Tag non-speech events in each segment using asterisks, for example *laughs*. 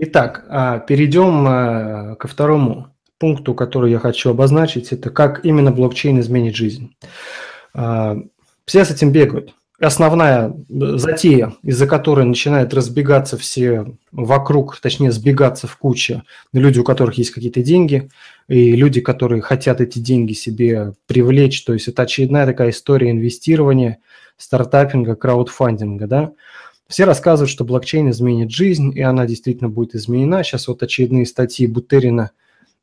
Итак, а, перейдем а, ко второму пункту, который я хочу обозначить. Это как именно блокчейн изменит жизнь. А, все с этим бегают. Основная затея, из-за которой начинают разбегаться все вокруг, точнее сбегаться в куче люди, у которых есть какие-то деньги, и люди, которые хотят эти деньги себе привлечь. То есть это очередная такая история инвестирования, стартапинга, краудфандинга, да. Все рассказывают, что блокчейн изменит жизнь, и она действительно будет изменена. Сейчас вот очередные статьи Бутерина,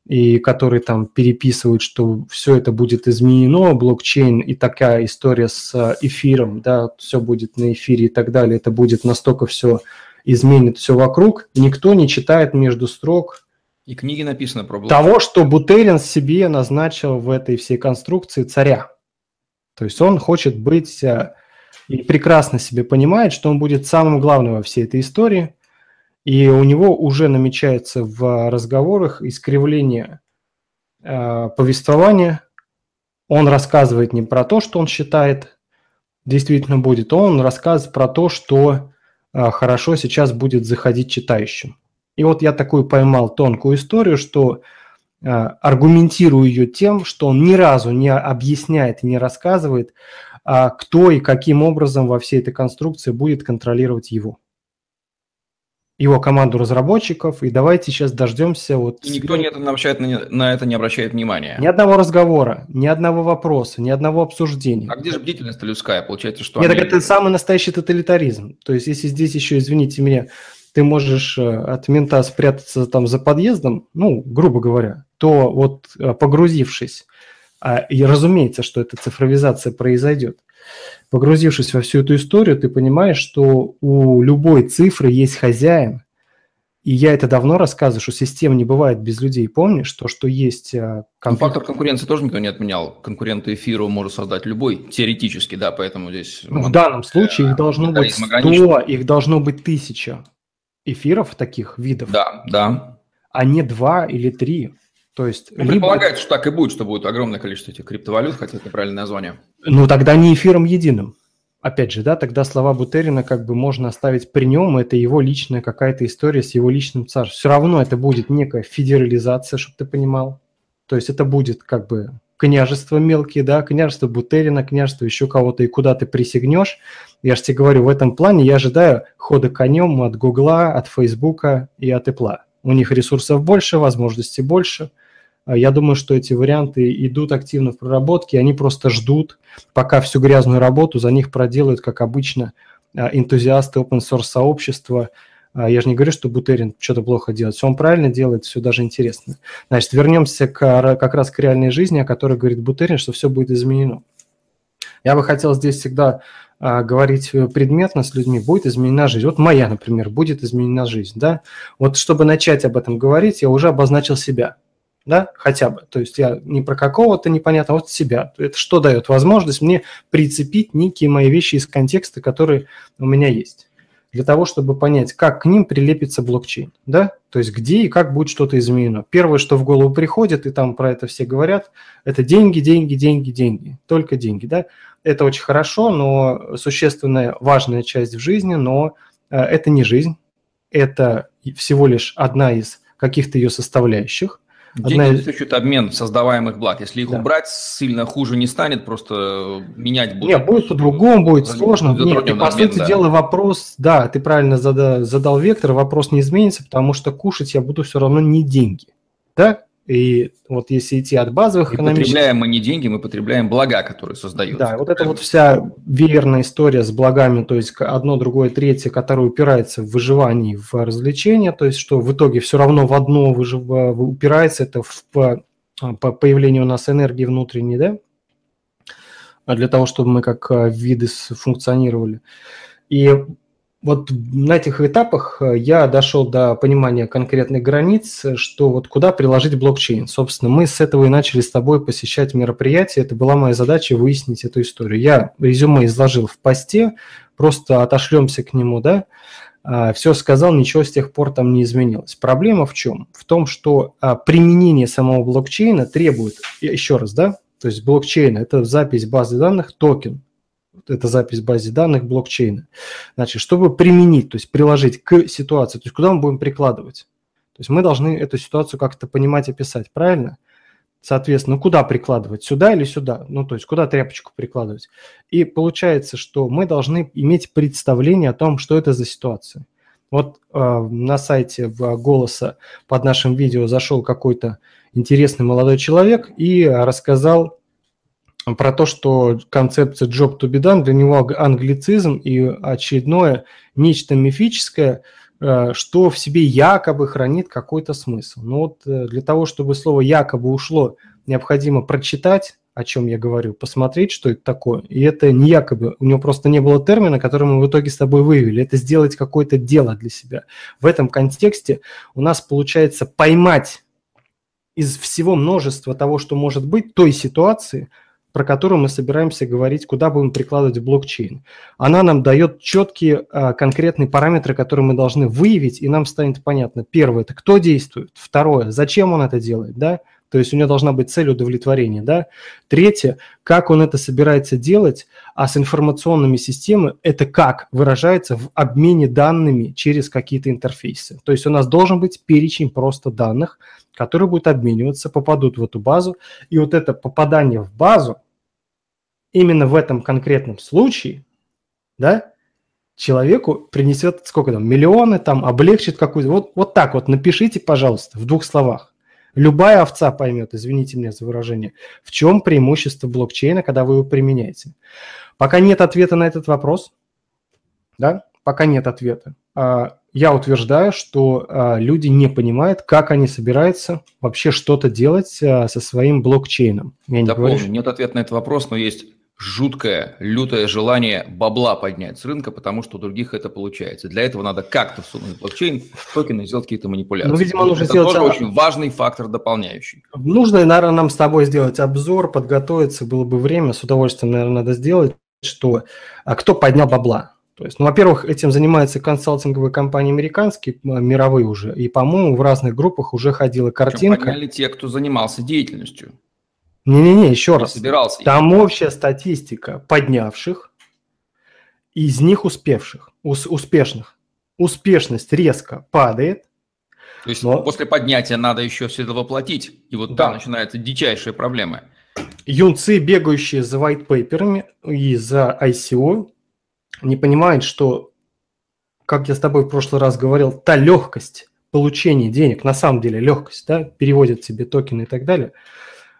и которые там переписывают, что все это будет изменено, блокчейн и такая история с эфиром, да, все будет на эфире и так далее, это будет настолько все изменит все вокруг. Никто не читает между строк и книги написано про блокчейн. Того, что Бутерин себе назначил в этой всей конструкции царя. То есть он хочет быть э, и прекрасно себе понимает, что он будет самым главным во всей этой истории, и у него уже намечается в разговорах искривление э, повествования. Он рассказывает не про то, что он считает действительно будет, он рассказывает про то, что э, хорошо сейчас будет заходить читающим. И вот я такую поймал тонкую историю, что э, аргументирую ее тем, что он ни разу не объясняет и не рассказывает, кто и каким образом во всей этой конструкции будет контролировать его. Его команду разработчиков, и давайте сейчас дождемся вот... И никто не обращает, на это не обращает внимания. Ни одного разговора, ни одного вопроса, ни одного обсуждения. А где же бдительность людская? Получается, что... Нет, Америка... так это самый настоящий тоталитаризм. То есть, если здесь еще, извините меня, ты можешь э, от мента спрятаться там за подъездом, ну, грубо говоря, то вот э, погрузившись а, и разумеется, что эта цифровизация произойдет. Погрузившись во всю эту историю, ты понимаешь, что у любой цифры есть хозяин. И я это давно рассказываю, что систем не бывает без людей. Помнишь, то, что есть а, компьютер... фактор конкуренции тоже никто не отменял. Конкуренты эфиру может создать любой, теоретически, да, поэтому здесь... Ну, в данном случае их должно быть 100, их должно быть тысяча эфиров таких видов. Да, да. А не два или три. То есть, ну, либо... Предполагается, что так и будет, что будет огромное количество этих криптовалют, хотя это правильное название. Ну, тогда не эфиром единым. Опять же, да, тогда слова Бутерина как бы можно оставить при нем, это его личная какая-то история с его личным царством. Все равно это будет некая федерализация, чтобы ты понимал. То есть это будет как бы княжество мелкие, да, княжество Бутерина, княжество еще кого-то, и куда ты присягнешь. Я же тебе говорю, в этом плане я ожидаю хода конем от Гугла, от Фейсбука и от Apple. У них ресурсов больше, возможностей больше – я думаю, что эти варианты идут активно в проработке, они просто ждут, пока всю грязную работу за них проделают, как обычно, а, энтузиасты open source сообщества. А, я же не говорю, что Бутерин что-то плохо делает. Все он правильно делает, все даже интересно. Значит, вернемся к, как раз к реальной жизни, о которой говорит Бутерин, что все будет изменено. Я бы хотел здесь всегда а, говорить предметно с людьми, будет изменена жизнь. Вот моя, например, будет изменена жизнь. Да? Вот чтобы начать об этом говорить, я уже обозначил себя – да, хотя бы. То есть я не про какого-то непонятного, а вот себя. Это что дает возможность мне прицепить некие мои вещи из контекста, которые у меня есть, для того, чтобы понять, как к ним прилепится блокчейн, да, то есть где и как будет что-то изменено. Первое, что в голову приходит, и там про это все говорят, это деньги, деньги, деньги, деньги, только деньги, да. Это очень хорошо, но существенная, важная часть в жизни, но э, это не жизнь, это всего лишь одна из каких-то ее составляющих, Деньги Одна... обеспечивают обмен создаваемых благ. Если их да. убрать, сильно хуже не станет, просто менять будет. Нет, будет по-другому, будет сложно. Нет, и, по обмен, сути да. дела вопрос, да, ты правильно задал, задал вектор, вопрос не изменится, потому что кушать я буду все равно не деньги. Да? И вот если идти от базовых и экономических... потребляем мы не деньги, мы потребляем блага, которые создаются. Да, вот это вот вся верная история с благами, то есть одно, другое, третье, которое упирается в выживание, в развлечение, то есть что в итоге все равно в одно выжив... упирается, это в по появлению у нас энергии внутренней, да, для того, чтобы мы как а, виды функционировали. И вот на этих этапах э, я дошел до понимания конкретных границ, что вот куда приложить блокчейн. Собственно, мы с этого и начали с тобой посещать мероприятия. Это была моя задача выяснить эту историю. Я резюме изложил в посте, просто отошлемся к нему, да. А, Все сказал, ничего с тех пор там не изменилось. Проблема в чем? В том, что а, применение самого блокчейна требует, еще раз, да, то есть блокчейн – это запись базы данных, токен, это запись в базе данных блокчейна. Значит, чтобы применить, то есть приложить к ситуации, то есть куда мы будем прикладывать? То есть мы должны эту ситуацию как-то понимать, описать, правильно? Соответственно, куда прикладывать? Сюда или сюда? Ну, то есть куда тряпочку прикладывать? И получается, что мы должны иметь представление о том, что это за ситуация. Вот э, на сайте в «Голоса» под нашим видео зашел какой-то интересный молодой человек и рассказал про то, что концепция job to be done для него англицизм и очередное нечто мифическое, э, что в себе якобы хранит какой-то смысл. Но вот э, для того, чтобы слово якобы ушло, необходимо прочитать, о чем я говорю, посмотреть, что это такое. И это не якобы, у него просто не было термина, который мы в итоге с тобой вывели. Это сделать какое-то дело для себя. В этом контексте у нас получается поймать из всего множества того, что может быть, той ситуации – про которую мы собираемся говорить, куда будем прикладывать блокчейн. Она нам дает четкие а, конкретные параметры, которые мы должны выявить, и нам станет понятно. Первое – это кто действует. Второе – зачем он это делает, да? То есть у него должна быть цель удовлетворения, да? Третье – как он это собирается делать, а с информационными системами это как выражается в обмене данными через какие-то интерфейсы. То есть у нас должен быть перечень просто данных, которые будут обмениваться, попадут в эту базу, и вот это попадание в базу, именно в этом конкретном случае, да, человеку принесет сколько там, миллионы, там, облегчит какую-то. Вот, вот так вот напишите, пожалуйста, в двух словах. Любая овца поймет, извините меня за выражение, в чем преимущество блокчейна, когда вы его применяете. Пока нет ответа на этот вопрос, да, пока нет ответа, а, я утверждаю, что а, люди не понимают, как они собираются вообще что-то делать а, со своим блокчейном. Я не Дополню, говорю, нет ответа на этот вопрос, но есть жуткое, лютое желание бабла поднять с рынка, потому что у других это получается. Для этого надо как-то всунуть блокчейн, токены, сделать какие-то манипуляции. Ну, видимо, нужно это сделать... тоже очень важный фактор дополняющий. Нужно, наверное, нам с тобой сделать обзор, подготовиться, было бы время, с удовольствием, наверное, надо сделать, что а кто поднял бабла. То есть, ну, во-первых, этим занимаются консалтинговые компании американские, мировые уже, и, по-моему, в разных группах уже ходила картинка. Подняли те, кто занимался деятельностью. Не-не-не, еще раз. Собирался. Там общая статистика поднявших, из них успевших, ус, успешных. Успешность резко падает. То есть но... после поднятия надо еще все это воплотить. И вот да. там начинаются дичайшие проблемы. Юнцы, бегающие за white paper и за ICO, не понимают, что, как я с тобой в прошлый раз говорил, та легкость получения денег, на самом деле легкость, да, переводят себе токены и так далее –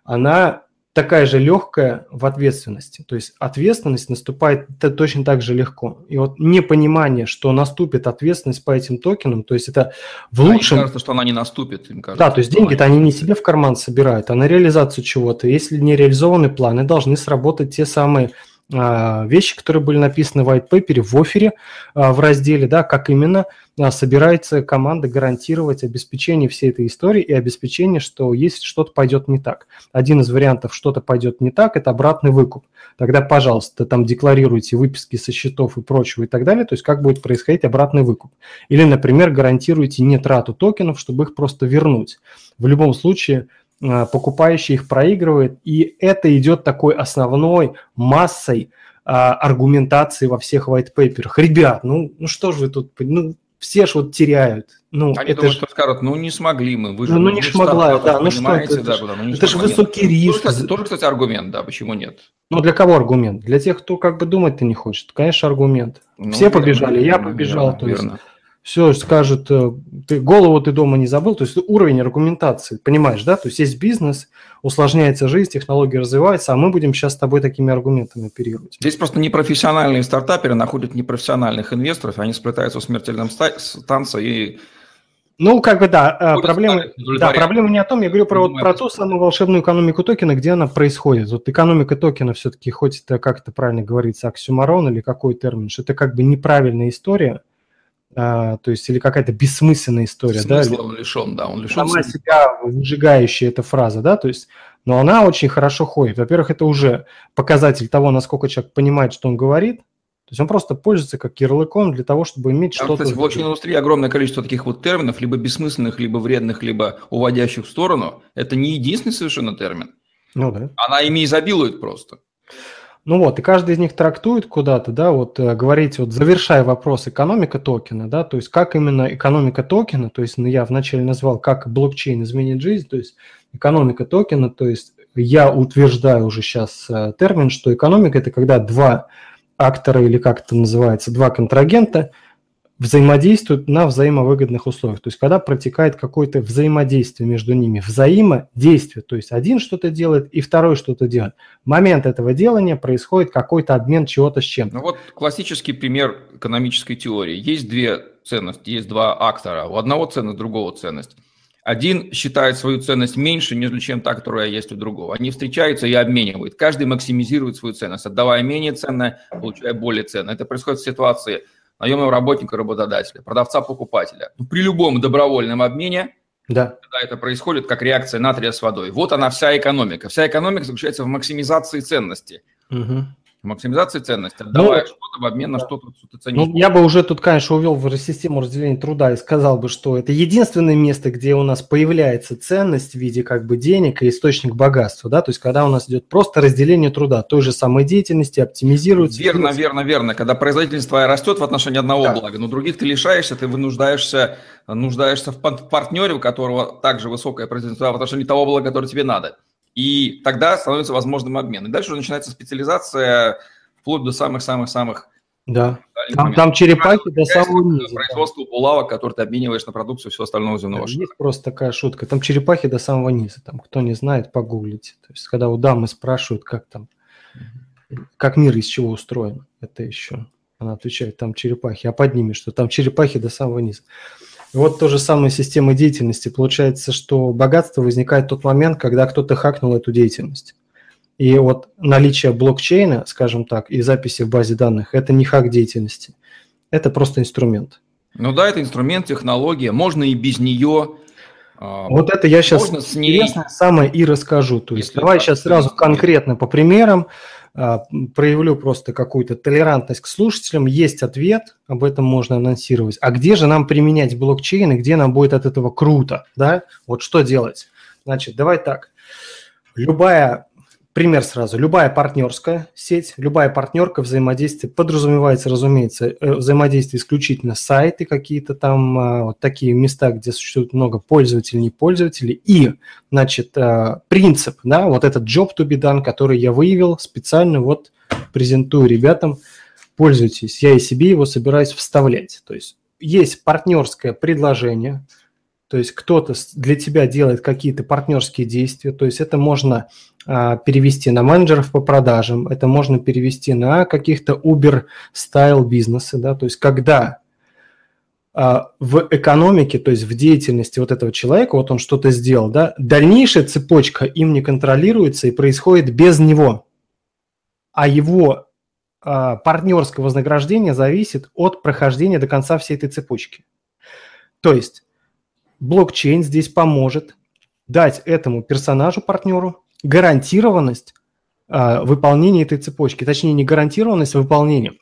она такая же легкая в ответственности. То есть ответственность наступает точно так же легко. И вот непонимание, что наступит ответственность по этим токенам, то есть это в лучшем... Им кажется, что она не наступит. Им кажется, да, то есть деньги-то они не себе в карман собирают, а на реализацию чего-то. Если не реализованы планы, должны сработать те самые а, вещи, которые были написаны в white paper, в офере, а, в разделе, да, как именно а, собирается команда гарантировать обеспечение всей этой истории и обеспечение, что если что-то пойдет не так. Один из вариантов, что-то пойдет не так, это обратный выкуп. Тогда, пожалуйста, там декларируйте выписки со счетов и прочего и так далее, то есть как будет происходить обратный выкуп. Или, например, гарантируйте не трату токенов, чтобы их просто вернуть. В любом случае, покупающий их проигрывает, и это идет такой основной массой а, аргументации во всех white paper. Ребят, ну, ну что же вы тут, ну, все ж вот теряют. Ну, Они это думают, ж... что скажут, ну не смогли мы, вы же... Ну, ну не смогла, да, ну что это, да, куда, ну, не это же высокий нет. риск. Тоже кстати, тоже, кстати, аргумент, да, почему нет? Ну, для кого аргумент? Для тех, кто как бы думать-то не хочет. Конечно, аргумент. Ну, Все побежали, верно, я побежал. Верно, то есть, верно все скажет, э, ты голову ты дома не забыл, то есть уровень аргументации, понимаешь, да, то есть есть бизнес, усложняется жизнь, технологии развиваются, а мы будем сейчас с тобой такими аргументами оперировать. Здесь просто непрофессиональные стартаперы находят непрофессиональных инвесторов, они сплетаются в смертельном танце и ну, как бы, да, э, проблема, да, проблема не о том, я говорю про, вот, про ту самую волшебную экономику токена, где она происходит. Вот экономика токена все-таки, хоть это как это правильно говорится, оксюмарон или какой термин, что это как бы неправильная история – а, то есть или какая-то бессмысленная история, Смысла да? он лишен, да, он лишен. Сама себя выжигающая эта фраза, да, то есть, но она очень хорошо ходит. Во-первых, это уже показатель того, насколько человек понимает, что он говорит, то есть он просто пользуется как ярлыком для того, чтобы иметь а, что-то... Кстати, в блокчейн-индустрии огромное количество таких вот терминов, либо бессмысленных, либо вредных, либо уводящих в сторону. Это не единственный совершенно термин. Ну да. Она ими изобилует просто. Ну вот, и каждый из них трактует куда-то, да, вот э, говорить, вот завершая вопрос экономика токена, да, то есть как именно экономика токена, то есть ну, я вначале назвал, как блокчейн изменит жизнь, то есть экономика токена, то есть я утверждаю уже сейчас э, термин, что экономика – это когда два актора или как это называется, два контрагента – взаимодействуют на взаимовыгодных условиях. То есть когда протекает какое-то взаимодействие между ними, взаимодействие, то есть один что-то делает и второй что-то делает. В момент этого делания происходит какой-то обмен чего-то с чем-то. Ну вот классический пример экономической теории. Есть две ценности, есть два актора. У одного ценность, другого ценность. Один считает свою ценность меньше, нежели чем та, которая есть у другого. Они встречаются и обменивают. Каждый максимизирует свою ценность, отдавая менее ценное, получая более ценное. Это происходит в ситуации – наемного работника работодателя, продавца покупателя. Ну, при любом добровольном обмене, да. когда это происходит как реакция натрия с водой. Вот она вся экономика. Вся экономика заключается в максимизации ценности. Угу максимизации ценности, отдавая ну, что-то в обмен на что-то, что ты ценишь. Ну, я бы уже тут, конечно, увел в систему разделения труда и сказал бы, что это единственное место, где у нас появляется ценность в виде как бы денег и источник богатства, да, то есть когда у нас идет просто разделение труда, той же самой деятельности, оптимизируется. Верно, верно, верно. Когда производительность твоя растет в отношении одного да. блага, но других ты лишаешься, ты вынуждаешься нуждаешься в партнере, у которого также высокая производительность в отношении того блага, которое тебе надо. И тогда становится возможным обмен. И дальше уже начинается специализация вплоть до самых-самых-самых да. Там, там черепахи до самого низа. Производство булавок, который ты обмениваешь на продукцию всего остального земного шара. Есть просто такая шутка. Там черепахи до самого низа. Там, кто не знает, погуглите. То есть, когда у дамы спрашивают, как там, как мир из чего устроен, это еще. Она отвечает, там черепахи. А под ними что? Там черепахи до самого низа. Вот то же самое система деятельности. Получается, что богатство возникает в тот момент, когда кто-то хакнул эту деятельность. И вот наличие блокчейна, скажем так, и записи в базе данных – это не хак деятельности. Это просто инструмент. Ну да, это инструмент, технология. Можно и без нее. А, вот это я сейчас с ней... самое и расскажу. То есть давай сейчас сразу конкретно по примерам. А, проявлю просто какую-то толерантность к слушателям, есть ответ, об этом можно анонсировать. А где же нам применять блокчейн и где нам будет от этого круто, да? Вот что делать? Значит, давай так. Любая Пример сразу. Любая партнерская сеть, любая партнерка взаимодействие подразумевается, разумеется, э, взаимодействие исключительно сайты какие-то там, а, вот такие места, где существует много пользователей, не пользователей. И, значит, а, принцип, да, вот этот job to be done, который я выявил специально, вот презентую ребятам, пользуйтесь. Я и себе его собираюсь вставлять. То есть есть партнерское предложение, то есть кто-то для тебя делает какие-то партнерские действия, то есть это можно а, перевести на менеджеров по продажам, это можно перевести на каких-то Uber-стайл бизнесы, да, то есть когда а, в экономике, то есть в деятельности вот этого человека, вот он что-то сделал, да, дальнейшая цепочка им не контролируется и происходит без него, а его а, партнерское вознаграждение зависит от прохождения до конца всей этой цепочки. То есть блокчейн здесь поможет дать этому персонажу, партнеру, гарантированность э, выполнения этой цепочки. Точнее, не гарантированность выполнения,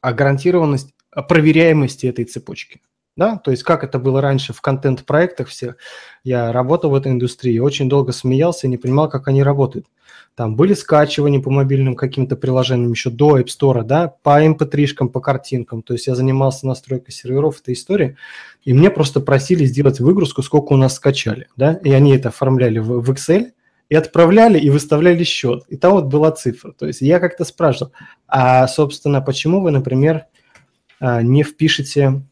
а гарантированность проверяемости этой цепочки. Да? То есть как это было раньше в контент-проектах всех. Я работал в этой индустрии, очень долго смеялся и не понимал, как они работают. Там были скачивания по мобильным каким-то приложениям еще до App Store, да, по mp3, по картинкам. То есть я занимался настройкой серверов этой истории, и мне просто просили сделать выгрузку, сколько у нас скачали, да, и они это оформляли в, в Excel, и отправляли, и выставляли счет. И там вот была цифра. То есть я как-то спрашивал, а, собственно, почему вы, например, а, не впишете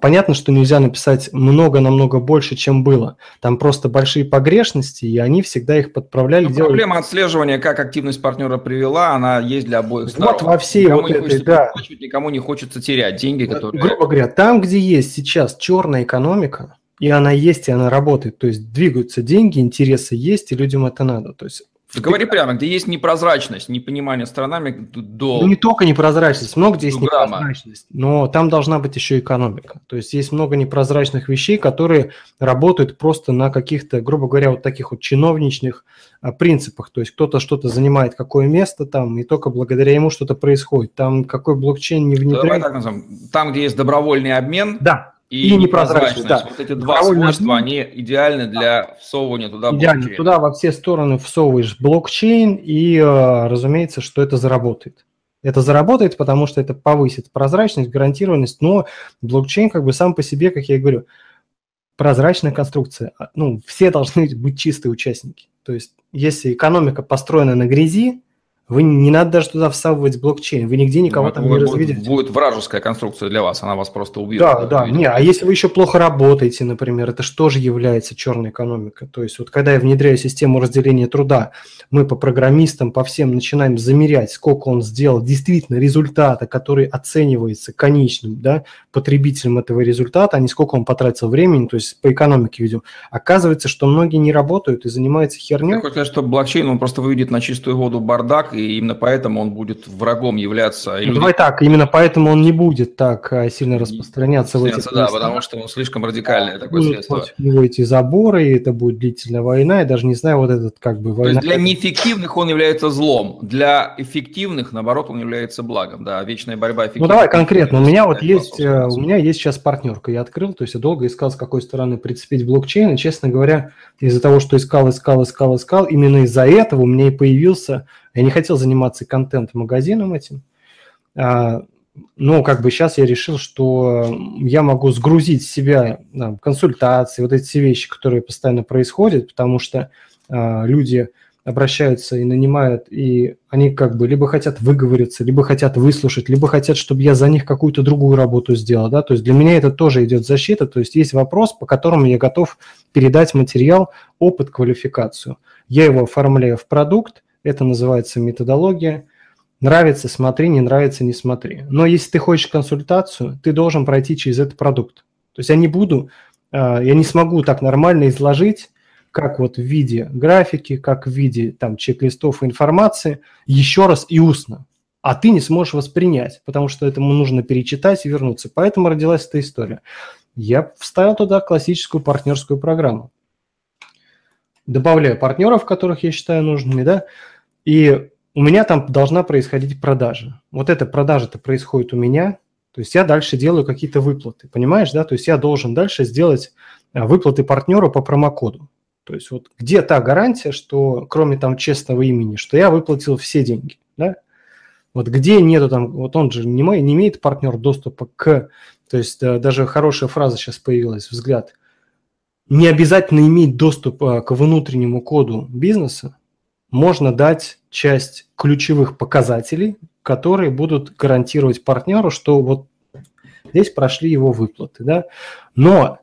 понятно, что нельзя написать много намного больше, чем было. Там просто большие погрешности, и они всегда их подправляли. Но делали... Проблема отслеживания, как активность партнера привела, она есть для обоих сторон. Вот во всей никому вот этой, да. Никому не хочется терять деньги, которые... Грубо говоря, там, где есть сейчас черная экономика, и она есть, и она работает, то есть двигаются деньги, интересы есть, и людям это надо. То есть ты говори прямо, где есть непрозрачность, непонимание сторонами до... Ну, не только непрозрачность, много где есть непрозрачность, но там должна быть еще экономика. То есть есть много непрозрачных вещей, которые работают просто на каких-то, грубо говоря, вот таких вот чиновничных а, принципах. То есть кто-то что-то занимает какое место там, и только благодаря ему что-то происходит. Там какой блокчейн не внедряет. Давай так назовем. Там, где есть добровольный обмен, да и, и непрозрачность. Да. Вот эти два свойства, они идеальны для всовывания туда Идеально. Блокчейн. Туда во все стороны всовываешь блокчейн, и, э, разумеется, что это заработает. Это заработает, потому что это повысит прозрачность, гарантированность, но блокчейн как бы сам по себе, как я и говорю, прозрачная конструкция. А, ну, все должны быть чистые участники. То есть, если экономика построена на грязи, вы не надо даже туда всовывать блокчейн, вы нигде никого ну, там не разведете. Будет вражеская конструкция для вас, она вас просто убьет. Да, да, не, а если вы еще плохо работаете, например, это что же является черной экономикой? То есть вот когда я внедряю систему разделения труда, мы по программистам, по всем начинаем замерять, сколько он сделал действительно результата, который оценивается конечным да, потребителем этого результата, а не сколько он потратил времени, то есть по экономике ведем. Оказывается, что многие не работают и занимаются херней. Я хочу сказать, что блокчейн, он просто выведет на чистую воду бардак, и именно поэтому он будет врагом являться. Ну, люди... Давай так, именно поэтому он не будет так э, сильно распространяться в этих Да, местах. потому что он слишком радикальное да, такое средство. Его эти заборы, и это будет длительная война, я даже не знаю, вот этот как бы война. То есть для неэффективных он является злом, для эффективных, наоборот, он является благом, да, вечная борьба Ну давай конкретно, у меня вот есть, э, у меня есть сейчас партнерка, я открыл, то есть я долго искал, с какой стороны прицепить блокчейн, и, честно говоря, из-за того, что искал, искал, искал, искал, именно из-за этого у меня и появился я не хотел заниматься контент-магазином этим, а, но как бы сейчас я решил, что я могу сгрузить в себя там, консультации, вот эти все вещи, которые постоянно происходят, потому что а, люди обращаются и нанимают, и они как бы либо хотят выговориться, либо хотят выслушать, либо хотят, чтобы я за них какую-то другую работу сделал, да, то есть для меня это тоже идет защита, то есть есть вопрос, по которому я готов передать материал, опыт, квалификацию. Я его оформляю в продукт, это называется методология. Нравится – смотри, не нравится – не смотри. Но если ты хочешь консультацию, ты должен пройти через этот продукт. То есть я не буду, а, я не смогу так нормально изложить, как вот в виде графики, как в виде там чек-листов информации, еще раз и устно. А ты не сможешь воспринять, потому что этому нужно перечитать и вернуться. Поэтому родилась эта история. Я вставил туда классическую партнерскую программу добавляю партнеров, которых я считаю нужными, да, и у меня там должна происходить продажа. Вот эта продажа-то происходит у меня, то есть я дальше делаю какие-то выплаты, понимаешь, да, то есть я должен дальше сделать а, выплаты партнеру по промокоду. То есть вот где та гарантия, что кроме там честного имени, что я выплатил все деньги, да? Вот где нету там, вот он же не, не имеет партнер доступа к, то есть даже хорошая фраза сейчас появилась, взгляд – не обязательно иметь доступ э, к внутреннему коду бизнеса, можно дать часть ключевых показателей, которые будут гарантировать партнеру, что вот здесь прошли его выплаты. Да? Но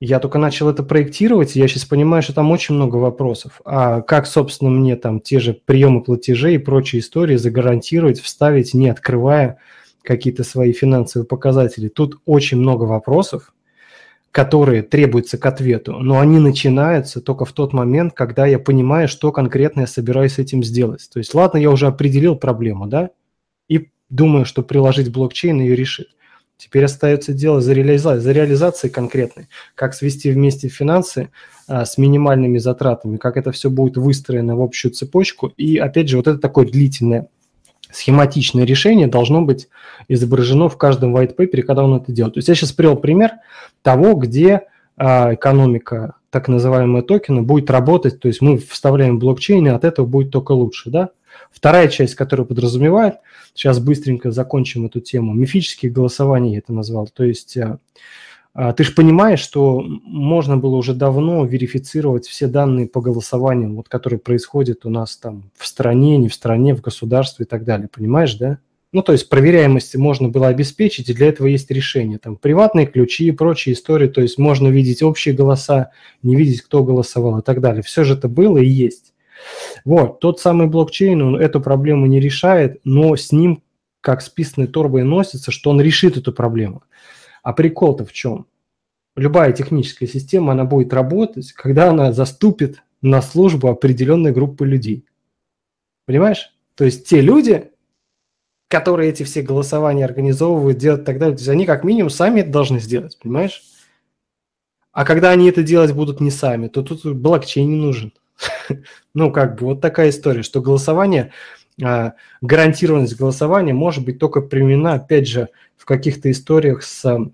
я только начал это проектировать, и я сейчас понимаю, что там очень много вопросов. А как, собственно, мне там те же приемы платежей и прочие истории загарантировать, вставить, не открывая какие-то свои финансовые показатели? Тут очень много вопросов, которые требуются к ответу, но они начинаются только в тот момент, когда я понимаю, что конкретно я собираюсь этим сделать. То есть, ладно, я уже определил проблему, да, и думаю, что приложить блокчейн ее решит. Теперь остается дело за, реализацией, за реализацией конкретной, как свести вместе финансы а, с минимальными затратами, как это все будет выстроено в общую цепочку. И опять же, вот это такое длительное схематичное решение должно быть изображено в каждом white paper, когда он это делает. То есть я сейчас привел пример того, где а, экономика так называемые токены будет работать, то есть мы вставляем блокчейн, и от этого будет только лучше, да? Вторая часть, которая подразумевает, сейчас быстренько закончим эту тему, мифические голосования я это назвал, то есть а, ты же понимаешь, что можно было уже давно верифицировать все данные по голосованию, вот, которые происходят у нас там в стране, не в стране, в государстве и так далее. Понимаешь, да? Ну, то есть проверяемости можно было обеспечить, и для этого есть решение. Там приватные ключи и прочие истории, то есть можно видеть общие голоса, не видеть, кто голосовал и так далее. Все же это было и есть. Вот, тот самый блокчейн, он эту проблему не решает, но с ним как с писаной торбой носится, что он решит эту проблему. А прикол-то в чем? Любая техническая система, она будет работать, когда она заступит на службу определенной группы людей. Понимаешь? То есть те люди, которые эти все голосования организовывают, делают так далее, то есть они как минимум сами это должны сделать, понимаешь? А когда они это делать будут не сами, то тут блокчейн не нужен. *laughs* Ну, как бы вот такая история, что голосование, а, гарантированность голосования может быть только применена, опять же, в каких-то историях с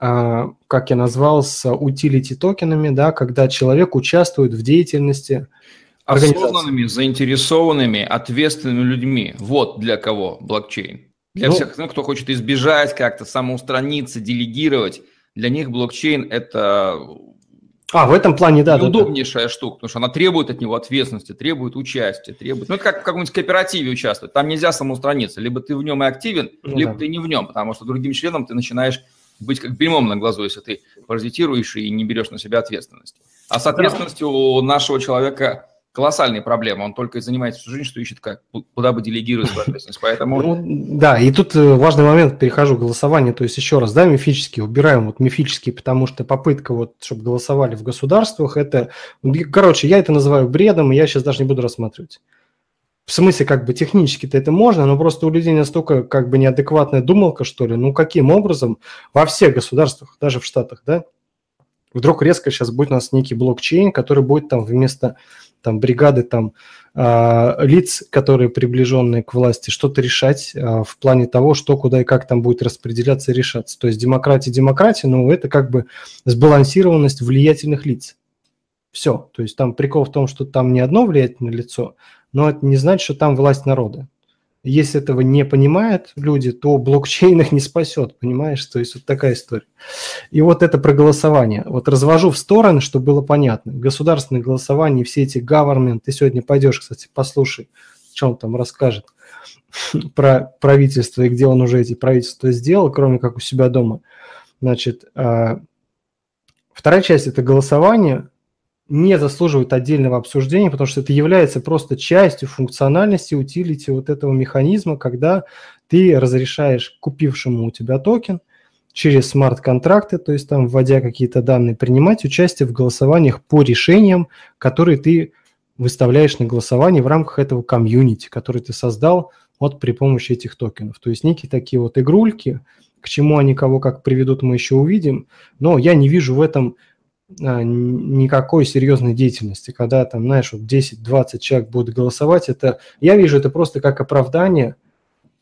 а, как я назвал, с utility токенами, да, когда человек участвует в деятельности осознанными, заинтересованными, ответственными людьми. Вот для кого блокчейн. Для ну, всех, кто хочет избежать как-то, самоустраниться, делегировать, для них блокчейн – это а, в этом плане, да. Удобнейшая да, штука, потому что она требует от него ответственности, требует участия, требует... Ну, это как в каком-нибудь кооперативе участвовать. Там нельзя самоустраниться. Либо ты в нем и активен, ну, либо да. ты не в нем, потому что другим членом ты начинаешь быть как бельмом на глазу, если ты паразитируешь и не берешь на себя ответственность. А с ответственностью да. нашего человека колоссальные проблемы. Он только и занимается всю жизнь, что ищет, как, куда бы делегировать свою ответственность. Поэтому... Ну, да, и тут э, важный момент, перехожу к голосованию. То есть еще раз, да, мифические, убираем вот мифические, потому что попытка вот, чтобы голосовали в государствах, это, короче, я это называю бредом, и я сейчас даже не буду рассматривать. В смысле, как бы технически-то это можно, но просто у людей настолько как бы неадекватная думалка, что ли. Ну, каким образом во всех государствах, даже в Штатах, да, вдруг резко сейчас будет у нас некий блокчейн, который будет там вместо там бригады там э, лиц, которые приближенные к власти, что-то решать э, в плане того, что куда и как там будет распределяться и решаться. То есть демократия, демократия, но это как бы сбалансированность влиятельных лиц. Все. То есть там прикол в том, что там не одно влиятельное лицо, но это не значит, что там власть народа. Если этого не понимают люди, то блокчейн их не спасет, понимаешь? То есть вот такая история. И вот это про голосование. Вот развожу в стороны, чтобы было понятно. Государственное голосование, все эти government, ты сегодня пойдешь, кстати, послушай, что он там расскажет *laughs* про правительство и где он уже эти правительства сделал, кроме как у себя дома. Значит, а, вторая часть – это голосование, не заслуживает отдельного обсуждения, потому что это является просто частью функциональности, утилити вот этого механизма, когда ты разрешаешь купившему у тебя токен через смарт-контракты, то есть там вводя какие-то данные, принимать участие в голосованиях по решениям, которые ты выставляешь на голосование в рамках этого комьюнити, который ты создал вот при помощи этих токенов. То есть некие такие вот игрульки, к чему они кого как приведут, мы еще увидим, но я не вижу в этом никакой серьезной деятельности, когда там, знаешь, вот 10-20 человек будут голосовать, это, я вижу это просто как оправдание,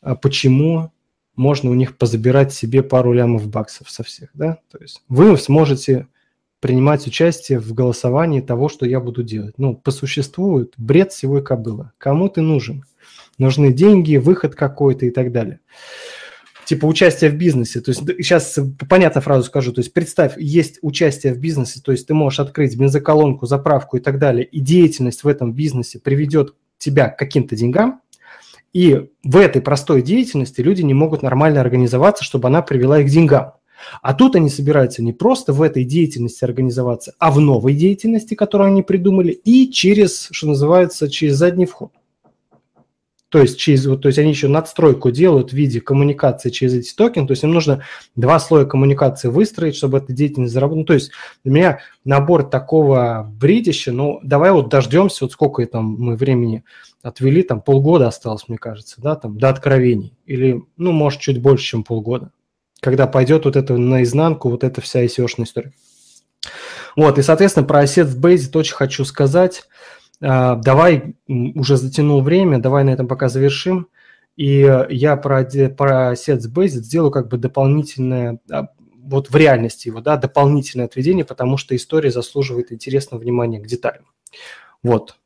а почему можно у них позабирать себе пару лямов баксов со всех, да, то есть вы сможете принимать участие в голосовании того, что я буду делать. Ну, по существу, бред всего и кобыла. Кому ты нужен? Нужны деньги, выход какой-то и так далее типа участие в бизнесе. То есть сейчас понятно фразу скажу. То есть представь, есть участие в бизнесе, то есть ты можешь открыть бензоколонку, заправку и так далее, и деятельность в этом бизнесе приведет тебя к каким-то деньгам, и в этой простой деятельности люди не могут нормально организоваться, чтобы она привела их к деньгам. А тут они собираются не просто в этой деятельности организоваться, а в новой деятельности, которую они придумали, и через, что называется, через задний вход. То есть, через, вот, то есть они еще надстройку делают в виде коммуникации через эти токены. То есть им нужно два слоя коммуникации выстроить, чтобы эта деятельность заработала. Ну, то есть для меня набор такого бредища, ну, давай вот дождемся, вот сколько там мы времени отвели, там полгода осталось, мне кажется, да, там до откровений. Или, ну, может, чуть больше, чем полгода. Когда пойдет вот это наизнанку, вот эта вся ICO-шная история. Вот, и, соответственно, про Assets Base очень хочу сказать – давай, уже затянул время, давай на этом пока завершим. И я про, про Sets Base сделаю как бы дополнительное, а, вот в реальности его, да, дополнительное отведение, потому что история заслуживает интересного внимания к деталям. Вот,